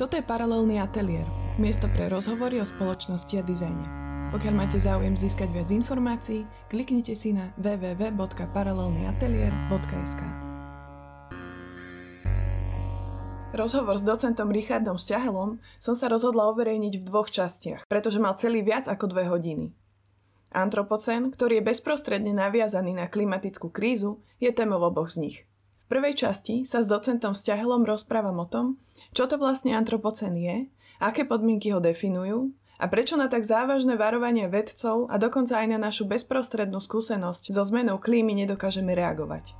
Toto je Paralelný ateliér, miesto pre rozhovory o spoločnosti a dizajne. Pokiaľ máte záujem získať viac informácií, kliknite si na www.paralelnyatelier.sk Rozhovor s docentom Richardom Sťahelom som sa rozhodla uverejniť v dvoch častiach, pretože mal celý viac ako dve hodiny. Antropocén, ktorý je bezprostredne naviazaný na klimatickú krízu, je témou oboch z nich. V prvej časti sa s docentom Sťahelom rozprávam o tom, čo to vlastne antropocén je, aké podmienky ho definujú a prečo na tak závažné varovanie vedcov a dokonca aj na našu bezprostrednú skúsenosť so zmenou klímy nedokážeme reagovať.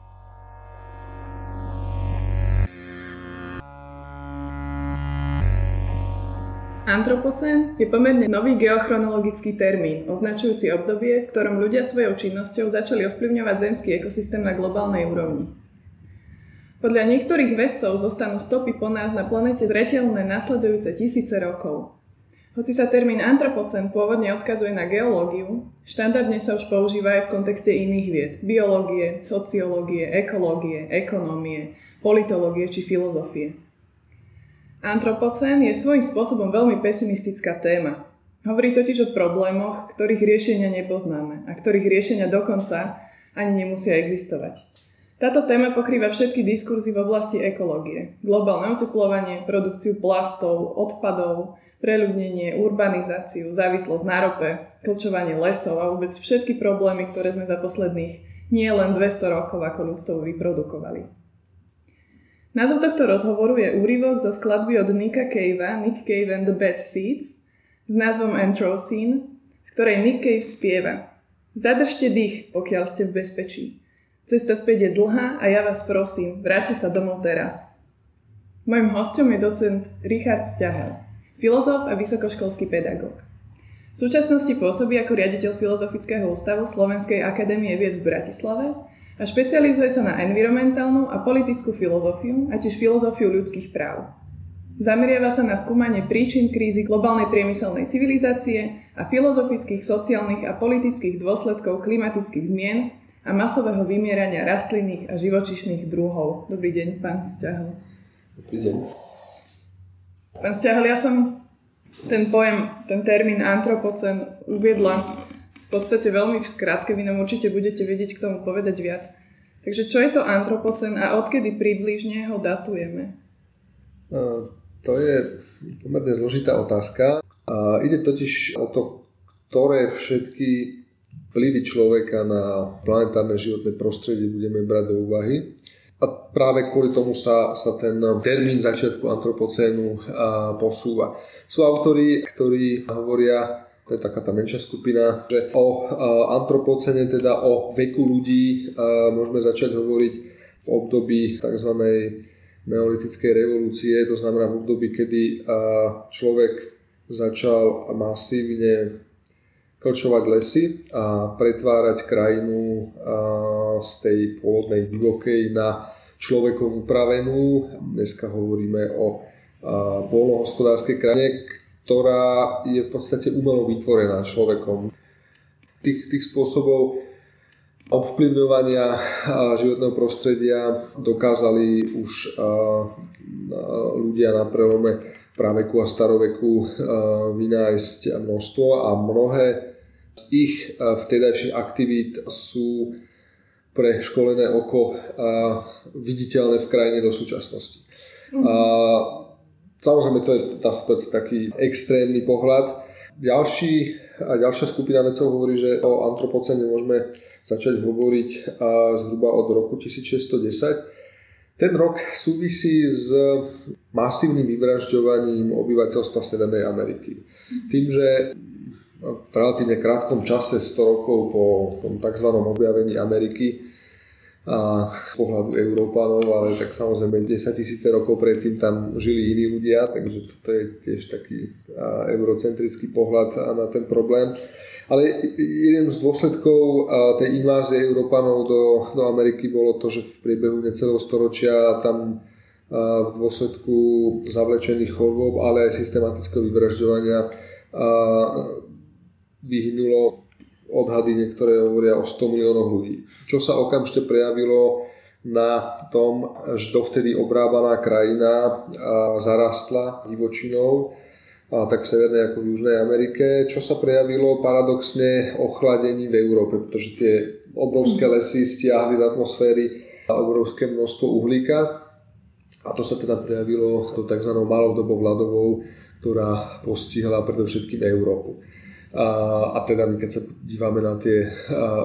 Antropocén je pomerne nový geochronologický termín, označujúci obdobie, v ktorom ľudia svojou činnosťou začali ovplyvňovať zemský ekosystém na globálnej úrovni. Podľa niektorých vedcov zostanú stopy po nás na planete zretelné nasledujúce tisíce rokov. Hoci sa termín antropocen pôvodne odkazuje na geológiu, štandardne sa už používa aj v kontexte iných vied, biológie, sociológie, ekológie, ekonómie, politológie či filozofie. Antropocén je svojím spôsobom veľmi pesimistická téma. Hovorí totiž o problémoch, ktorých riešenia nepoznáme a ktorých riešenia dokonca ani nemusia existovať. Táto téma pokrýva všetky diskurzy v oblasti ekológie. Globálne oteplovanie, produkciu plastov, odpadov, preľudnenie, urbanizáciu, závislosť na rope, klčovanie lesov a vôbec všetky problémy, ktoré sme za posledných nie len 200 rokov ako ľudstvo vyprodukovali. Názov tohto rozhovoru je úryvok zo skladby od Nicka Cavea Nick Cave and the Bad Seeds s názvom Anthrocene, v ktorej Nick Cave spieva Zadržte dých, pokiaľ ste v bezpečí. Cesta späť je dlhá a ja vás prosím, vráťte sa domov teraz. Mojím hostom je docent Richard Sťahel, filozof a vysokoškolský pedagóg. V súčasnosti pôsobí ako riaditeľ Filozofického ústavu Slovenskej akadémie vied v Bratislave a špecializuje sa na environmentálnu a politickú filozofiu a tiež filozofiu ľudských práv. Zameriava sa na skúmanie príčin krízy globálnej priemyselnej civilizácie a filozofických, sociálnych a politických dôsledkov klimatických zmien a masového vymierania rastlinných a živočišných druhov. Dobrý deň, pán Sťahel. Dobrý deň. Pán Sťahel, ja som ten pojem, ten termín antropocen uviedla v podstate veľmi v skratke, vy nám určite budete vedieť k tomu povedať viac. Takže čo je to antropocen a odkedy približne ho datujeme? To je pomerne zložitá otázka. Ide totiž o to, ktoré všetky vplyvy človeka na planetárne životné prostredie budeme brať do úvahy. A práve kvôli tomu sa, sa ten termín začiatku antropocénu posúva. Sú autori, ktorí hovoria, to je taká tá menšia skupina, že o antropocene, teda o veku ľudí môžeme začať hovoriť v období tzv. neolitickej revolúcie, to znamená v období, kedy človek začal masívne klčovať lesy a pretvárať krajinu z tej pôvodnej divokej na človekom upravenú. Dneska hovoríme o polnohospodárskej krajine, ktorá je v podstate umelo vytvorená človekom. Tých, tých spôsobov ovplyvňovania životného prostredia dokázali už ľudia na prelome praveku a staroveku vynájsť množstvo a mnohé z ich e, vtedajších aktivít sú pre školené oko e, viditeľné v krajine do súčasnosti. Mm. A, samozrejme, to je sa taký extrémny pohľad. Ďalší, a ďalšia skupina vedcov hovorí, že o antropocene môžeme začať hovoriť zhruba od roku 1610. Ten rok súvisí s masívnym vyvražďovaním obyvateľstva Severnej Ameriky. Tým, že v relatívne krátkom čase, 100 rokov po tom tzv. objavení Ameriky a z pohľadu Európanov, ale tak samozrejme 10 tisíce rokov predtým tam žili iní ľudia, takže toto je tiež taký eurocentrický pohľad na ten problém. Ale jeden z dôsledkov tej invázie Európanov do, do Ameriky bolo to, že v priebehu necelého storočia tam v dôsledku zavlečených chorôb, ale aj systematického vyvražďovania vyhnulo odhady niektoré hovoria o 100 miliónoch ľudí. Čo sa okamžite prejavilo na tom, že dovtedy obrábaná krajina zarastla divočinou, a tak v Severnej ako v Južnej Amerike, čo sa prejavilo paradoxne ochladením v Európe, pretože tie obrovské mhm. lesy stiahli z atmosféry obrovské množstvo uhlíka a to sa teda prejavilo do tzv. malodobou vladovou, ktorá postihla predovšetkým Európu. A, a teda my keď sa dívame na tie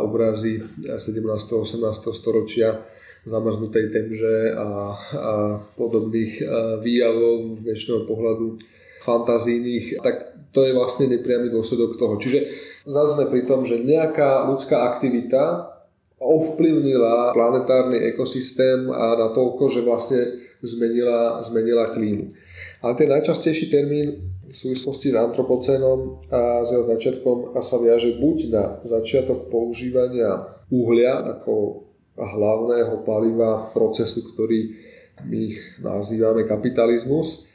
obrazy 17. 18. storočia, zamrznutej temže a, a podobných výjavov z dnešného pohľadu fantazijných, tak to je vlastne nepriamy dôsledok toho. Čiže zase pri tom, že nejaká ľudská aktivita ovplyvnila planetárny ekosystém a na toľko, že vlastne zmenila, zmenila klímu. Ale ten najčastejší termín v súvislosti s antropocénom a s jeho začiatkom a sa viaže buď na začiatok používania uhlia ako hlavného paliva procesu, ktorý my nazývame kapitalizmus,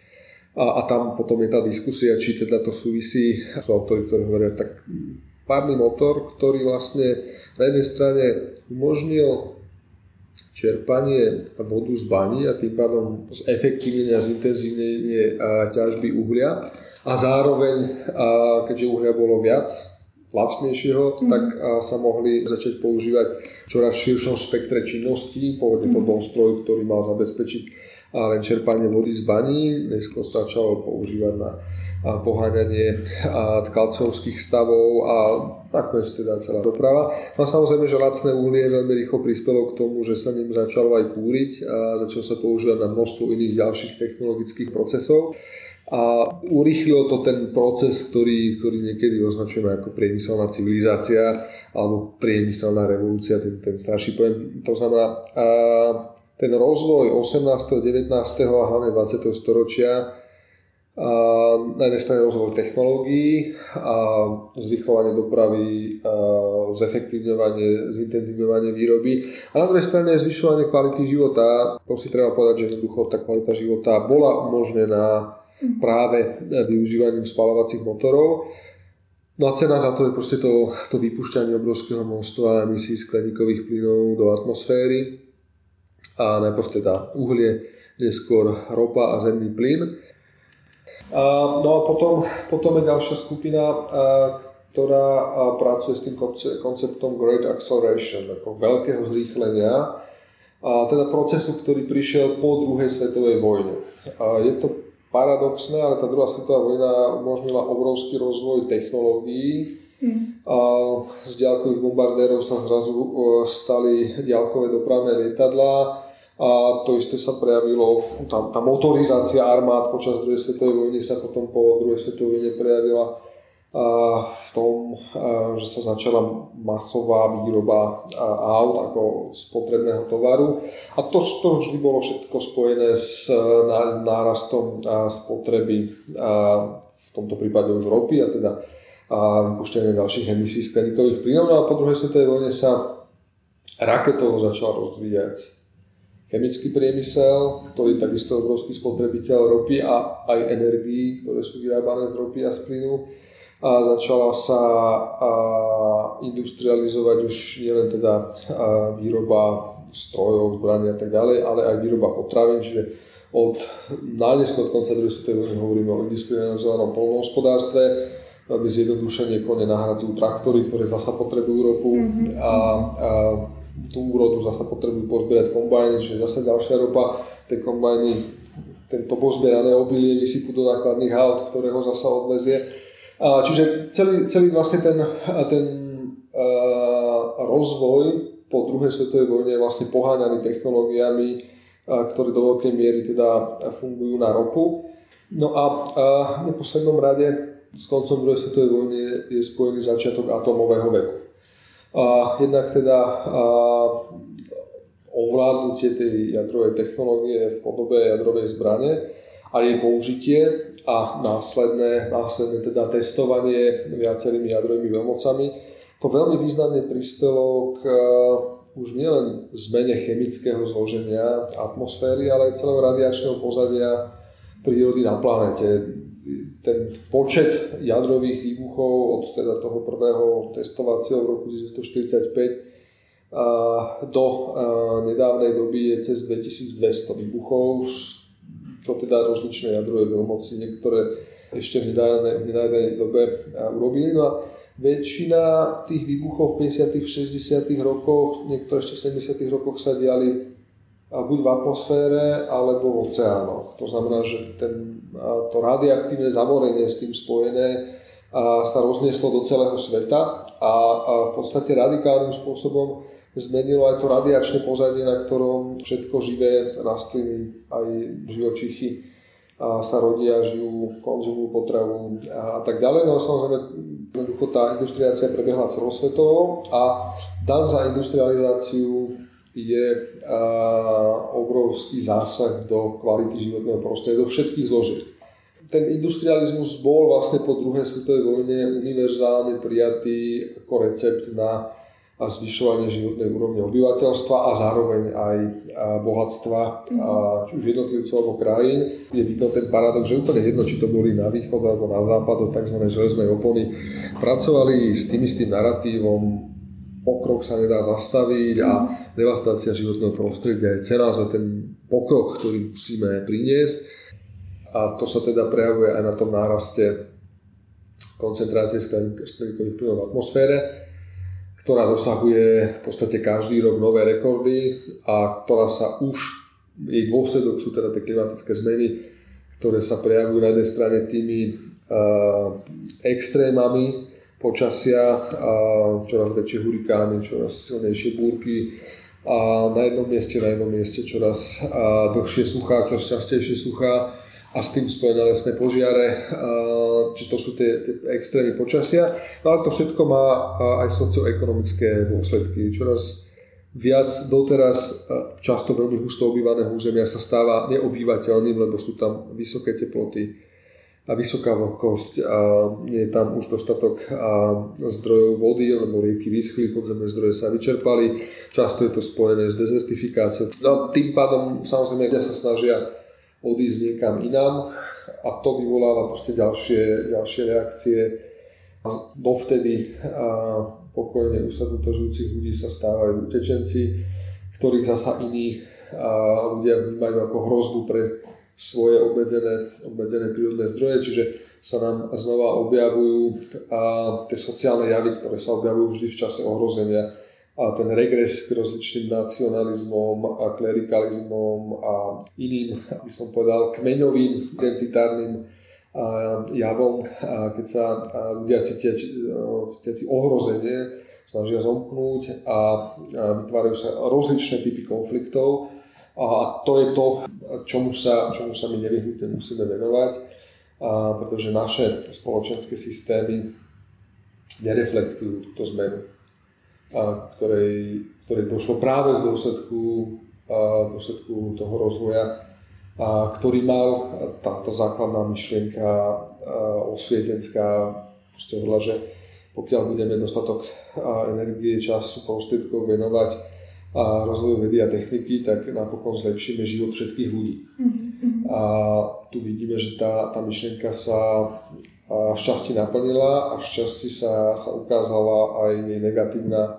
a, a tam potom je tá diskusia, či teda to súvisí, sú autory, ktorí hovoria, tak párny motor, ktorý vlastne na jednej strane umožnil čerpanie vodu z baní a tým pádom zefektívnenie a zintenzívnenie ťažby uhlia a zároveň, keďže uhlia bolo viac, lacnejšieho, mm. tak sa mohli začať používať čoraz širšom spektre činností. Pôvodne to mhm. bol stroj, ktorý mal zabezpečiť len čerpanie vody z baní. Neskôr začalo používať na poháňanie tkalcovských stavov a nakoniec teda celá doprava. No samozrejme, že lacné uhlie veľmi rýchlo prispelo k tomu, že sa ním začalo aj kúriť a začalo sa používať na množstvo iných ďalších technologických procesov a urýchlilo to ten proces, ktorý, ktorý niekedy označujeme ako priemyselná civilizácia alebo priemyselná revolúcia, ten, ten starší pojem. To znamená, a ten rozvoj 18., 19. a hlavne 20. storočia a na jednej strane rozvoj technológií a zrýchlovanie dopravy, a zefektívňovanie, zintenzívňovanie výroby a na druhej strane zvyšovanie kvality života. To si treba povedať, že jednoducho tá kvalita života bola umožnená práve využívaním spalovacích motorov. No a cena za to je proste to, to vypúšťanie obrovského množstva emisí skleníkových plynov do atmosféry a najprv teda uhlie, neskôr ropa a zemný plyn. No a potom, potom je ďalšia skupina, ktorá pracuje s tým konceptom Great Acceleration, ako veľkého zrýchlenia, a teda procesu, ktorý prišiel po druhej svetovej vojne. A je to paradoxné, ale tá druhá svetová vojna umožnila obrovský rozvoj technológií, Mm. A z ďalkových bombardérov sa zrazu stali ďalkové dopravné lietadlá a to isté sa prejavilo, tá, tá motorizácia armád počas druhej svetovej vojny sa potom po druhej svetovej vojne prejavila a v tom, že sa začala masová výroba aut ako spotrebného tovaru. A to, to vždy bolo všetko spojené s nárastom spotreby v tomto prípade už ropy a teda a vypušťanie ďalších emisí skleníkových plynov. No a po druhej svetovej vojne sa raketovo začal rozvíjať chemický priemysel, ktorý je takisto obrovský spotrebiteľ ropy a aj energií, ktoré sú vyrábané z ropy a z plynu. A začala sa a, industrializovať už nielen teda výroba strojov, zbraní a tak ďalej, ale aj výroba potravín, čiže od najneskôr od konca druhej svetovej vojny hovoríme o industrializovanom polnohospodárstve, veľmi zjednodušenie kone nahradzujú traktory, ktoré zasa potrebujú ropu mm-hmm. a, a tú úrodu zasa potrebujú pozbierať kombajny, čiže zase ďalšia ropa, tie kombajny, tento pozbierané obilie vysypú do nákladných aut, ktoré ho zasa odvezie. Čiže celý, celý vlastne ten, ten rozvoj po druhej svetovej vojne je vlastne poháňaný technológiami, uh, ktoré do veľkej miery teda fungujú na ropu. No a uh, v neposlednom rade s koncom druhej svetovej vojny je spojený začiatok atomového veku. Jednak teda ovládnutie tej jadrovej technológie v podobe jadrovej zbrane a jej použitie a následné, následné teda testovanie viacerými jadrovými veľmocami, to veľmi významne prispelo k už nielen zmene chemického zloženia atmosféry, ale aj celého radiačného pozadia prírody na planete ten počet jadrových výbuchov od teda toho prvého testovacieho roku 1945 do nedávnej doby je cez 2200 výbuchov, čo teda rozličné jadrové veľmoci, niektoré ešte v nedávnej dobe urobili. No a väčšina tých výbuchov v 50. 60. rokoch, niektoré ešte v 70. rokoch sa diali buď v atmosfére alebo v oceánoch. To znamená, že ten, to radioaktívne zamorenie s tým spojené sa roznieslo do celého sveta a, a v podstate radikálnym spôsobom zmenilo aj to radiačné pozadie, na ktorom všetko živé rastliny, aj živočichy a sa rodia, žijú, konzumujú potravu a, a tak ďalej. No a samozrejme, jednoducho tá industrializácia prebehla celosvetovo a dan za industrializáciu je a, obrovský zásah do kvality životného prostredia, do všetkých zložiek ten industrializmus bol vlastne po druhej svetovej vojne univerzálne prijatý ako recept na zvyšovanie životnej úrovne obyvateľstva a zároveň aj bohatstva či už jednotlivcov alebo krajín. Je vidno ten paradox, že úplne jedno, či to boli na východ alebo na západ tzv. železnej opony, pracovali s tým istým narratívom, pokrok sa nedá zastaviť a devastácia životného prostredia je cena za ten pokrok, ktorý musíme priniesť. A to sa teda prejavuje aj na tom náraste koncentrácie skleníkových plynov v atmosfére, ktorá dosahuje v podstate každý rok nové rekordy a ktorá sa už, jej dôsledok sú teda tie klimatické zmeny, ktoré sa prejavujú na jednej strane tými uh, extrémami počasia, čoraz väčšie hurikány, čoraz silnejšie búrky, a na jednom mieste, na jednom mieste čoraz dlhšie suchá, čoraz častejšie suchá a s tým spojené lesné požiare, či to sú tie, tie extrémy počasia. No ale to všetko má aj socioekonomické dôsledky. Čoraz viac doteraz často veľmi husto obývaného územia sa stáva neobývateľným, lebo sú tam vysoké teploty vysoká vlhkosť a je tam už dostatok zdrojov vody, lebo rieky vyschli, podzemné zdroje sa vyčerpali. Často je to spojené s dezertifikáciou. No tým pádom samozrejme ľudia sa snažia odísť niekam inám a to vyvoláva proste ďalšie, ďalšie reakcie. Dovtedy pokojne usadnuto žijúcich ľudí sa stávajú utečenci, ktorých zasa iní ľudia vnímajú ako hrozbu pre svoje obmedzené, obmedzené prírodné zdroje, čiže sa nám znova objavujú a tie sociálne javy, ktoré sa objavujú vždy v čase ohrozenia a ten regres k rozličným nacionalizmom a klerikalizmom a iným, by som povedal, kmeňovým identitárnym javom, keď sa ľudia cítia, cítia ohrozenie, snažia zomknúť a vytvárajú sa rozličné typy konfliktov a to je to, čomu sa, čomu sa my nevyhnutne musíme venovať, a pretože naše spoločenské systémy nereflektujú túto zmenu a ktorej, ktorej došlo práve v dôsledku, v dôsledku toho rozvoja, a, ktorý mal táto základná myšlienka osvietenská, proste hovorila, že pokiaľ budeme dostatok energie, času, prostriedkov venovať a rozvoju vedy a techniky, tak napokon zlepšíme život všetkých ľudí. Mm-hmm. A tu vidíme, že tá, tá myšlienka sa šťastie naplnila a šťastie sa, sa ukázala aj jej negatívna,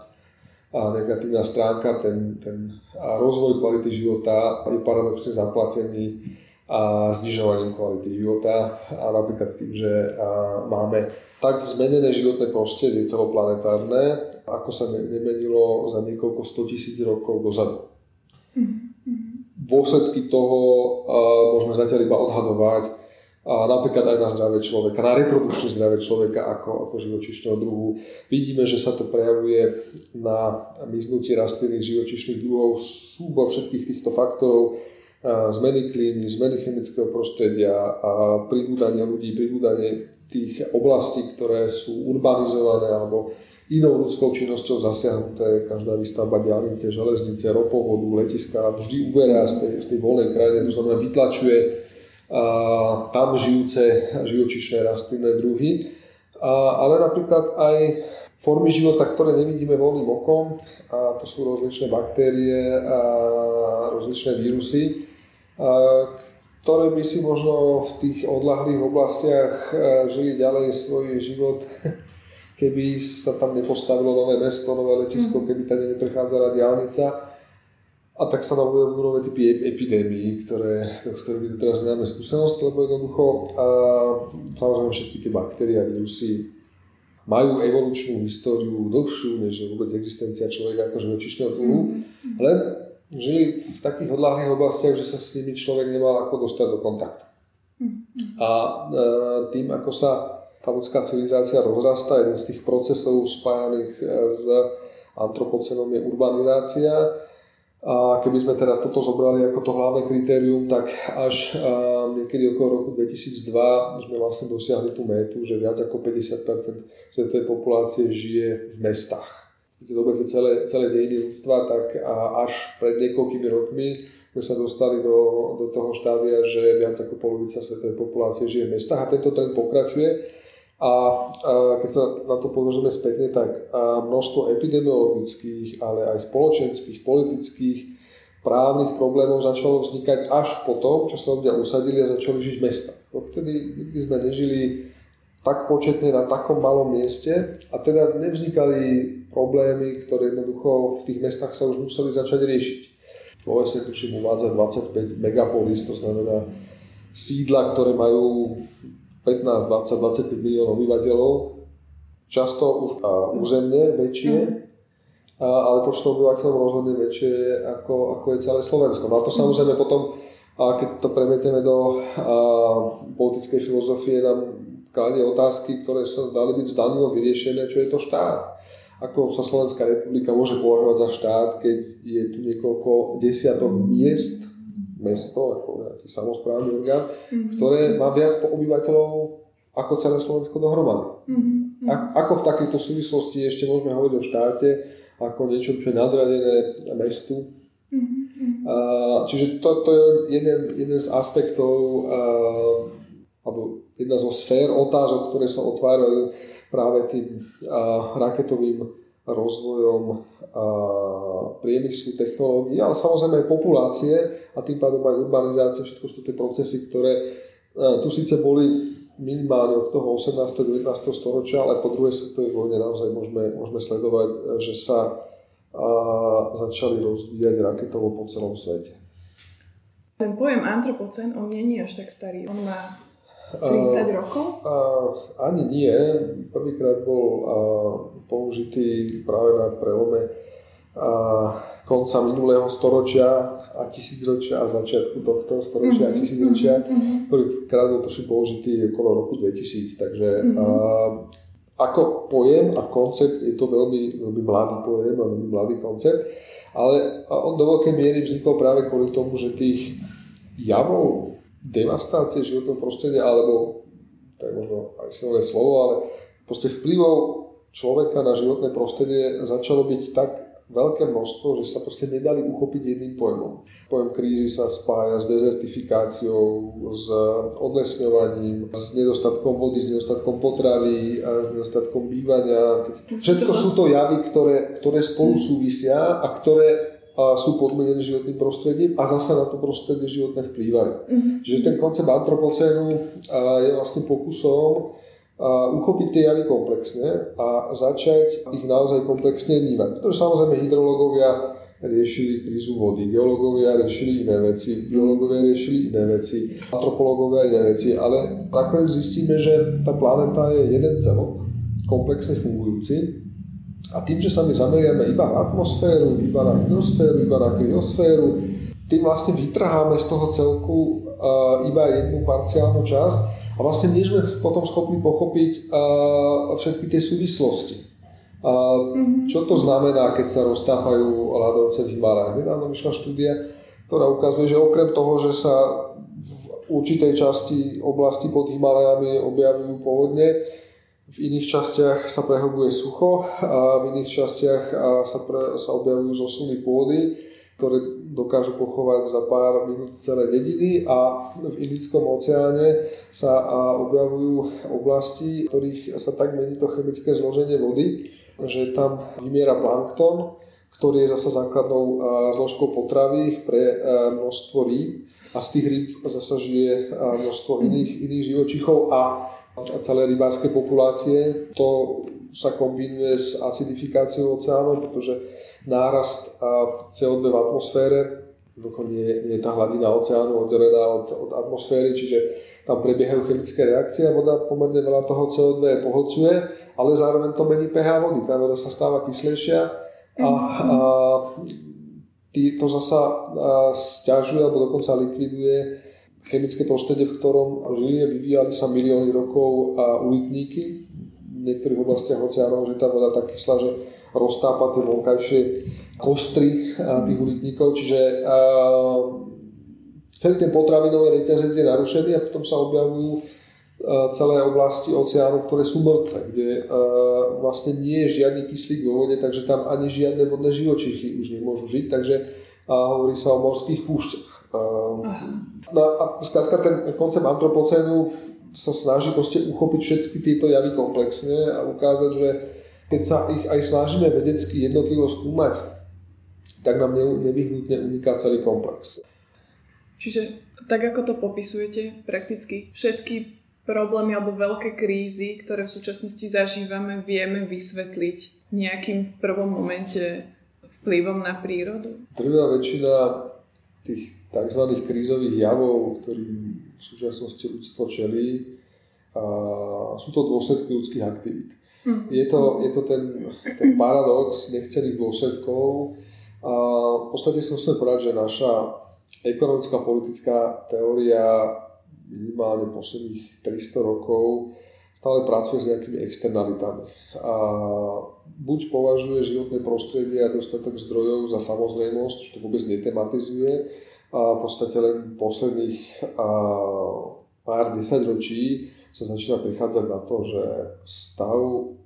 a negatívna stránka, ten, ten rozvoj kvality života je paradoxne zaplatený a znižovaním kvality života a napríklad tým, že máme tak zmenené životné prostredie celoplanetárne, ako sa nemenilo za niekoľko 100 tisíc rokov dozadu. Mm-hmm. Dôsledky toho môžeme zatiaľ iba odhadovať, a napríklad aj na zdravie človeka, na reprodukčné zdravie človeka ako, ako živočišného druhu. Vidíme, že sa to prejavuje na miznutí rastlinných živočišných druhov, súbor všetkých týchto faktorov, zmeny klímy, zmeny chemického prostredia a pribúdanie ľudí, pribúdanie tých oblastí, ktoré sú urbanizované alebo inou ľudskou činnosťou zasiahnuté, každá výstavba diálnice, železnice, ropovodu, letiska vždy uberá z tej, z tej voľnej krajiny, to znamená vytlačuje tam žijúce živočišné rastlinné druhy, ale napríklad aj formy života, ktoré nevidíme voľným okom, a to sú rozličné baktérie a rozličné vírusy, ktoré by si možno v tých odlahlých oblastiach žili ďalej svoj život, keby sa tam nepostavilo nové mesto, nové letisko, mm. keby tam neprechádzala diálnica. A tak sa nám uvedomujú nové typy epidémií, ktoré, s ktorými teraz nemáme skúsenosť, lebo jednoducho a, samozrejme všetky tie baktérie a vírusy majú evolučnú históriu dlhšiu, než je vôbec existencia človeka ako živočišného druhu, mm. len žili v takých odláhlých oblastiach, že sa s nimi človek nemal ako dostať do kontaktu. Mm. A e, tým, ako sa tá ľudská civilizácia rozrastá, jeden z tých procesov spájaných e, s antropocenom je urbanizácia, a keby sme teda toto zobrali ako to hlavné kritérium, tak až niekedy okolo roku 2002 sme vlastne dosiahli tú métu, že viac ako 50% svetovej populácie žije v mestách. Keď zoberte celé, celé dejiny ľudstva, tak až pred niekoľkými rokmi sme sa dostali do, do toho štádia, že viac ako polovica svetovej populácie žije v mestách a tento trend pokračuje. A, a keď sa na to pozrieme spätne, tak množstvo epidemiologických, ale aj spoločenských, politických, právnych problémov začalo vznikať až po tom, čo sa ľudia usadili a začali žiť v mestách. Vtedy sme nežili tak početne na takom malom mieste a teda nevznikali problémy, ktoré jednoducho v tých mestách sa už museli začať riešiť. V OSN tuším uvádza 25 megapolis, to znamená sídla, ktoré majú 15, 20, 25 miliónov obyvateľov, často už a, územne väčšie, a, ale počtom obyvateľov rozhodne väčšie ako, ako je celé Slovensko. No a to samozrejme potom, a keď to premieteme do a, politickej filozofie, nám kladie otázky, ktoré sa dali byť zdanlivo vyriešené, čo je to štát. Ako sa Slovenská republika môže považovať za štát, keď je tu niekoľko desiatok miest, mesto, ako nejaký samozprávny orgán, mm-hmm. ktoré má viac obyvateľov ako celé Slovensko dohromady. Mm-hmm. A, ako v takejto súvislosti ešte môžeme hovoriť o štáte ako niečo, čo je nadradené mestu. Mm-hmm. Čiže to, to je jeden, jeden z aspektov alebo jedna zo sfér otázok, ktoré sa otvárajú práve tým a, raketovým rozvojom a, priemyslu, technológií, ale samozrejme aj populácie a tým pádom aj urbanizácia, všetko sú tie procesy, ktoré a, tu síce boli minimálne od toho 18. 19. storočia, ale po druhej svetovej vojne naozaj môžeme, môžeme sledovať, že sa a, začali rozvíjať raketovo po celom svete. Ten pojem antropocén, on nie je až tak starý. On má 30 rokov? A, ani nie. Prvýkrát bol a, použitý práve na prelome a, konca minulého storočia a tisícročia a začiatku tohto storočia mm-hmm. a tisícročia. Mm-hmm. Prvýkrát bol tuším použitý okolo roku 2000, takže mm-hmm. a, ako pojem a koncept je to veľmi, veľmi mladý pojem a veľmi mladý koncept, ale on do veľkej miery vznikol práve kvôli tomu, že tých javov devastácie životného prostredia, alebo to je možno aj silné slovo, ale proste vplyvov človeka na životné prostredie začalo byť tak veľké množstvo, že sa proste nedali uchopiť jedným pojmom. Pojem krízy sa spája s dezertifikáciou, s odlesňovaním, s nedostatkom vody, s nedostatkom potravy, a s nedostatkom bývania. Všetko sú to javy, ktoré, ktoré spolu súvisia a ktoré a sú podmienené životným prostredím a zasa na to prostredie životné vplývajú. Mm-hmm. Čiže ten koncept antropocénu je vlastne pokusom uchopiť tie javy komplexne a začať ich naozaj komplexne vnímať. Pretože samozrejme hydrologovia riešili krízu vody, geológovia riešili iné veci, biológovia riešili iné veci, antropológovia iné veci, ale nakoniec zistíme, že tá planéta je jeden celok, komplexne fungujúci a tým, že sa my zameriame iba na atmosféru, iba na hydrosféru, iba na kryosféru, tým vlastne vytrháme z toho celku uh, iba jednu parciálnu časť a vlastne nie sme potom schopní pochopiť uh, všetky tie súvislosti. Uh, mm-hmm. Čo to znamená, keď sa roztápajú ľadovce v Himalajách? Nedávno vyšla štúdia, ktorá ukazuje, že okrem toho, že sa v určitej časti oblasti pod Himalajami objavujú povodne, v iných častiach sa prehlbuje sucho a v iných častiach sa, pre, sa objavujú zosuny pôdy, ktoré dokážu pochovať za pár minút celé dediny a v Indickom oceáne sa objavujú oblasti, v ktorých sa tak mení to chemické zloženie vody, že tam vymiera plankton, ktorý je zasa základnou zložkou potravy pre množstvo rýb a z tých rýb zasa žije množstvo iných, iných živočichov a a celé rybárske populácie. To sa kombinuje s acidifikáciou oceánov, pretože nárast CO2 v atmosfére, nie, nie je tá hladina oceánu oddelená od, od atmosféry, čiže tam prebiehajú chemické reakcie a voda pomerne veľa toho CO2 pohlcuje, ale zároveň to mení pH vody. Tá voda sa stáva kyslejšia a, a to zasa stiažuje alebo dokonca likviduje chemické prostredie, v ktorom žili, vyvíjali sa milióny rokov a ulitníky. V niektorých oblastiach oceánov, že tá voda tak kyslá, že roztápa tie vonkajšie kostry tých ulitníkov, čiže celý ten potravinový reťazec je narušený a potom sa objavujú celé oblasti oceánu, ktoré sú mŕtve, kde vlastne nie je žiadny kyslík vo vode, takže tam ani žiadne vodné živočichy už nemôžu žiť, takže hovorí sa o morských púšťach. No a skrátka ten koncept antropocénu sa snaží proste uchopiť všetky tieto javy komplexne a ukázať, že keď sa ich aj snažíme vedecky jednotlivo skúmať, tak nám nevyhnutne uniká celý komplex. Čiže tak ako to popisujete, prakticky všetky problémy alebo veľké krízy, ktoré v súčasnosti zažívame, vieme vysvetliť nejakým v prvom momente vplyvom na prírodu? Prvá väčšina tých tzv. krízových javov, ktorým v súčasnosti ľudstvo čelí, a sú to dôsledky ľudských aktivít. Mm. Je to, je to ten, ten paradox nechcených dôsledkov. A v podstate som musím povedať, že naša ekonomická politická teória minimálne posledných 300 rokov stále pracuje s nejakými externalitami. A buď považuje životné prostredie a dostatok zdrojov za samozrejmosť, čo to vôbec netematizuje, a v podstate len posledných a, pár desaťročí sa začína prichádzať na to, že stav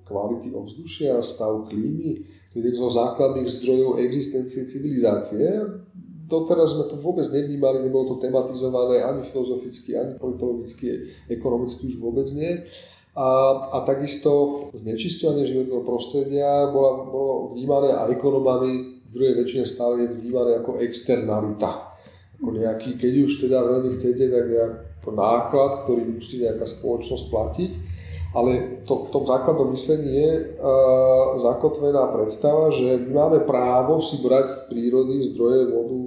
kvality ovzdušia, stav klímy, to je zo základných zdrojov existencie civilizácie. Doteraz sme to vôbec nevnímali, nebolo to tematizované ani filozoficky, ani politologicky, ekonomicky už vôbec nie. A, a takisto znečisťovanie životného prostredia bola, bolo vnímané a ekonomami v druhej väčšine stále je vnímané ako externalita ako nejaký, keď už teda veľmi chcete, tak ako náklad, ktorý musí nejaká spoločnosť platiť, ale to, v tom základnom myslení je uh, zakotvená predstava, že my máme právo si brať z prírody zdroje, vodu,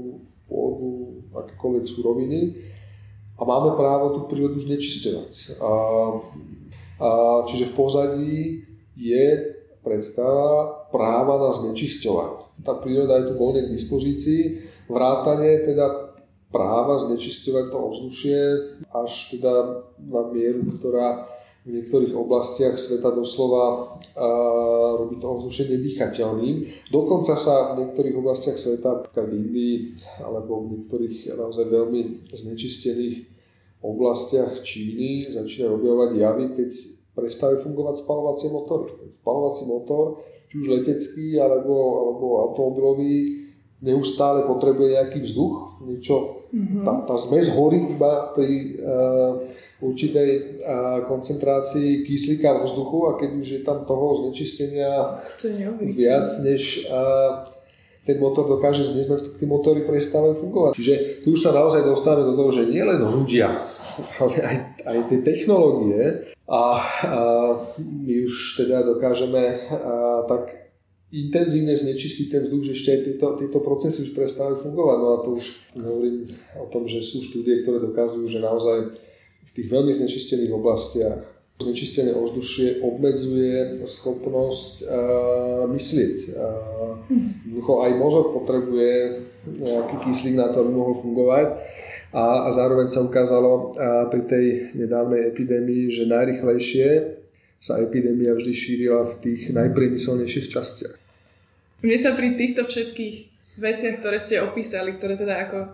pôdu, akékoľvek suroviny a máme právo tú prírodu znečisťovať. A, a, čiže v pozadí je predstava práva na znečisťovanie. Tá príroda je tu voľne k dispozícii, vrátanie teda práva znečisťovať to ovzdušie až teda na mieru, ktorá v niektorých oblastiach sveta doslova a, robí to ovzdušie nedýchateľným. Dokonca sa v niektorých oblastiach sveta, v Indii alebo v niektorých naozaj veľmi znečistených oblastiach Číny začínajú objavovať javy, keď prestávajú fungovať spalovacie motory. Spalovací motor, či už letecký alebo, alebo automobilový, neustále potrebuje nejaký vzduch, niečo, mm-hmm. tá, tá zmes horí iba pri uh, určitej uh, koncentrácii kyslíka v vzduchu a keď už je tam toho znečistenia to viac, než uh, ten motor dokáže zniesť, tak tie motory prestávajú fungovať. Čiže tu už sa naozaj dostávame do toho, že nielen ľudia, ale aj, aj tie technológie a, a my už teda dokážeme a, tak intenzívne znečistiť ten vzduch, že ešte aj tieto, tieto procesy už prestávajú fungovať. No a to už hovorím o tom, že sú štúdie, ktoré dokazujú, že naozaj v tých veľmi znečistených oblastiach znečistené ovzdušie obmedzuje schopnosť uh, myslieť. Uh, aj mozog potrebuje nejaký kyslík na to, aby mohol fungovať. A, a zároveň sa ukázalo uh, pri tej nedávnej epidémii, že najrychlejšie sa epidémia vždy šírila v tých najpriemyselnejších častiach. Mne sa pri týchto všetkých veciach, ktoré ste opísali, ktoré teda ako uh,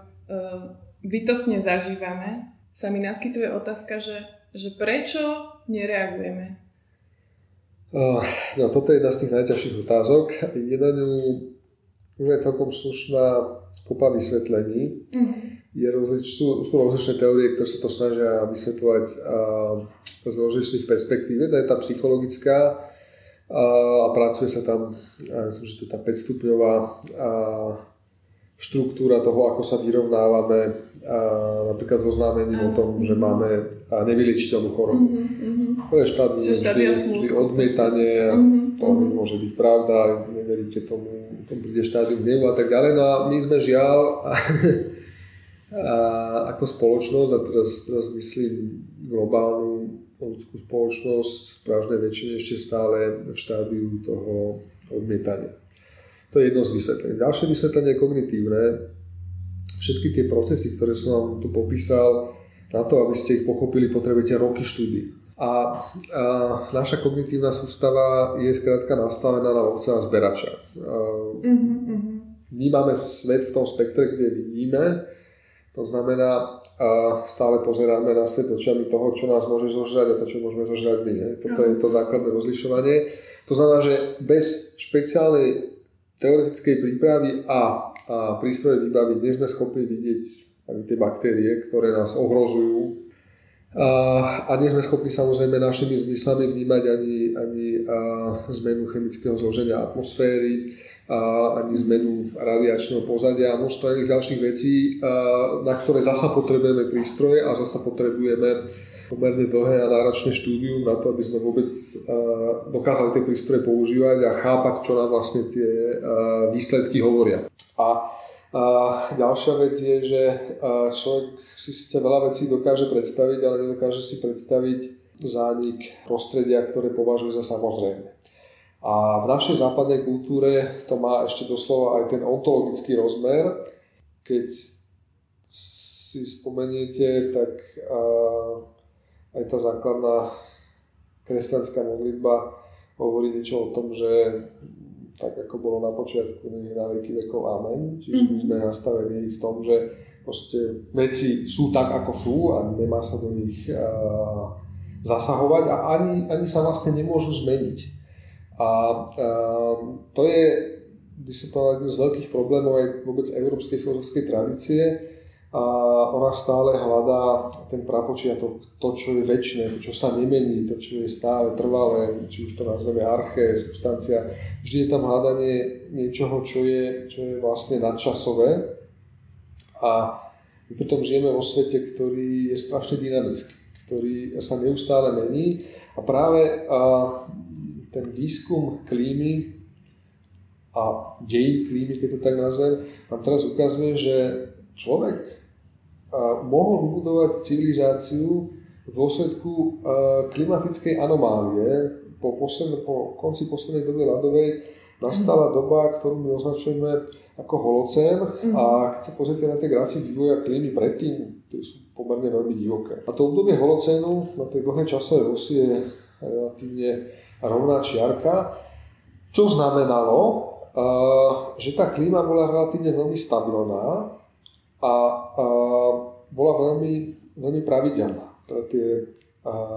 bytostne zažívame, sa mi naskytuje otázka, že, že prečo nereagujeme? Uh, no toto je jedna z tých najťažších otázok. Je na ňu už aj celkom slušná kopa vysvetlení. Mm je rozlič, sú, sú rozličné teórie, ktoré sa to snažia vysvetľovať z rozličných perspektív. Jedna je tá psychologická a, a pracuje sa tam, myslím, že to je tá 5 stupňová a, štruktúra toho, ako sa vyrovnávame a napríklad s oznámením o tom, že máme nevyliečiteľnú chorobu. Mm-hmm. To je štádium vždy, vždy odmietanie, mm-hmm. to mm-hmm. môže byť pravda, neveríte tomu, tom príde štádium hnevu a tak ďalej. No a my sme žiaľ a, a ako spoločnosť, a teraz, teraz myslím globálnu ľudskú spoločnosť v pražnej väčšine ešte stále v štádiu toho odmietania. To je jedno z vysvetlení. Ďalšie vysvetlenie je kognitívne všetky tie procesy, ktoré som vám tu popísal, na to, aby ste ich pochopili, potrebujete roky štúdie. A, a naša kognitívna sústava je skrátka nastavená na lovca a zberača. My máme svet v tom spektre, kde vidíme, to znamená, a stále pozeráme na svet očami toho, čo nás môže zožrať a to, čo môžeme zožrať my. Ne? Toto je to základné rozlišovanie. To znamená, že bez špeciálnej teoretickej prípravy a a prístroje výbavy nie sme schopní vidieť tie baktérie, ktoré nás ohrozujú. A, a nie sme schopní samozrejme našimi zmyslami vnímať ani, ani a, zmenu chemického zloženia atmosféry, a, ani zmenu radiačného pozadia a množstvo iných ďalších vecí, a, na ktoré zasa potrebujeme prístroje a zasa potrebujeme pomerne dlhé a náročné štúdium na to, aby sme vôbec dokázali tie prístroje používať a chápať, čo nám vlastne tie výsledky hovoria. A ďalšia vec je, že človek si síce veľa vecí dokáže predstaviť, ale nedokáže si predstaviť zánik prostredia, ktoré považuje za samozrejme. A v našej západnej kultúre to má ešte doslova aj ten ontologický rozmer. Keď si spomeniete, tak aj tá základná kresťanská modlitba hovorí niečo o tom, že tak ako bolo na počiatku, na veky vekov amen. Čiže my sme nastavení v tom, že proste veci sú tak, ako sú a nemá sa do nich uh, zasahovať a ani, ani sa vlastne nemôžu zmeniť. A uh, to je, by sa to jeden z veľkých problémov aj vôbec európskej filozofickej tradície, a ona stále hľadá ten prapočiatok, to, čo je väčšie, to, čo sa nemení, to, čo je stále trvalé, či už to nazveme arché, substancia. Vždy je tam hľadanie niečoho, čo je, čo je vlastne nadčasové. A my potom žijeme vo svete, ktorý je strašne dynamický, ktorý sa neustále mení. A práve a, ten výskum klímy a dejín klímy, keď to tak nazvem, nám teraz ukazuje, že človek mohol vybudovať civilizáciu v dôsledku klimatickej anomálie. Po, posled, po konci poslednej doby ľadovej nastala doba, ktorú my označujeme ako holocén mm. a keď sa pozrite na tie grafy vývoja klímy predtým, tie sú pomerne veľmi divoké. A to obdobie holocénu na tej dlhej časovej osi je relatívne rovná čiarka, čo znamenalo, že tá klíma bola relatívne veľmi stabilná, a bola veľmi, veľmi pravidelná. Tie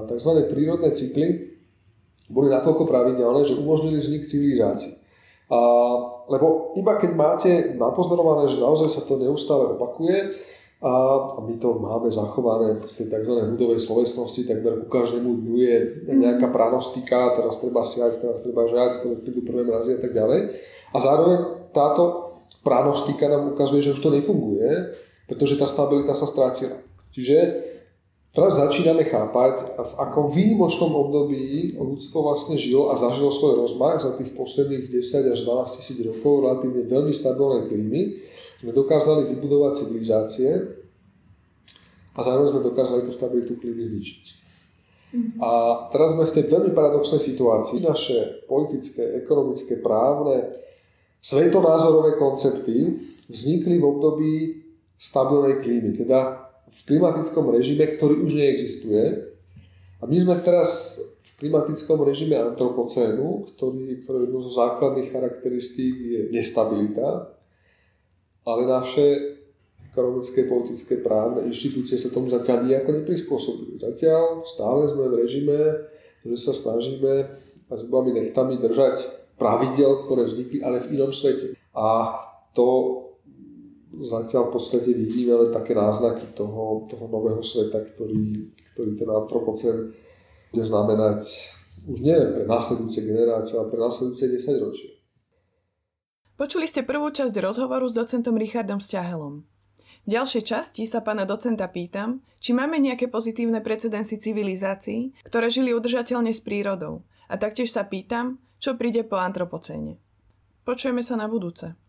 tzv. prírodné cykly boli natoľko pravidelné, že umožnili vznik civilizácií. A, lebo iba keď máte napozorované, že naozaj sa to neustále opakuje, a, a my to máme zachované v tej tzv. hudovej slovesnosti, takmer ku každému dňu je nejaká pranostika, teraz treba siať, teraz treba žať, teraz prídu prvé mrazy a tak ďalej. A zároveň táto pranostika nám ukazuje, že už to nefunguje, pretože tá stabilita sa strátila. Čiže teraz začíname chápať, v akom výnimočnom období ľudstvo vlastne žilo a zažilo svoj rozmach za tých posledných 10 až 12 tisíc rokov relatívne veľmi stabilnej klímy. Sme dokázali vybudovať civilizácie a zároveň sme dokázali tú stabilitu klímy zničiť. Mhm. A teraz sme v tej veľmi paradoxnej situácii. Naše politické, ekonomické, právne, Svetonázorové koncepty vznikli v období stabilnej klímy, teda v klimatickom režime, ktorý už neexistuje. A my sme teraz v klimatickom režime antropocénu, ktorý, ktorý jedno zo základných charakteristík je nestabilita, ale naše ekonomické, politické, právne inštitúcie sa tomu zatiaľ nejako neprispôsobujú. Zatiaľ stále sme v režime, že sa snažíme a zubami nechtami držať pravidel, ktoré vznikli, ale v inom svete. A to zatiaľ v podstate vidíme len také náznaky toho, toho nového sveta, ktorý, ktorý ten antropocén bude znamenať už nie pre následujúce generácie, ale pre následujúce 10 ročie. Počuli ste prvú časť rozhovoru s docentom Richardom Sťahelom. V ďalšej časti sa pána docenta pýtam, či máme nejaké pozitívne precedensy civilizácií, ktoré žili udržateľne s prírodou. A taktiež sa pýtam, čo príde po antropocéne. Počujeme sa na budúce.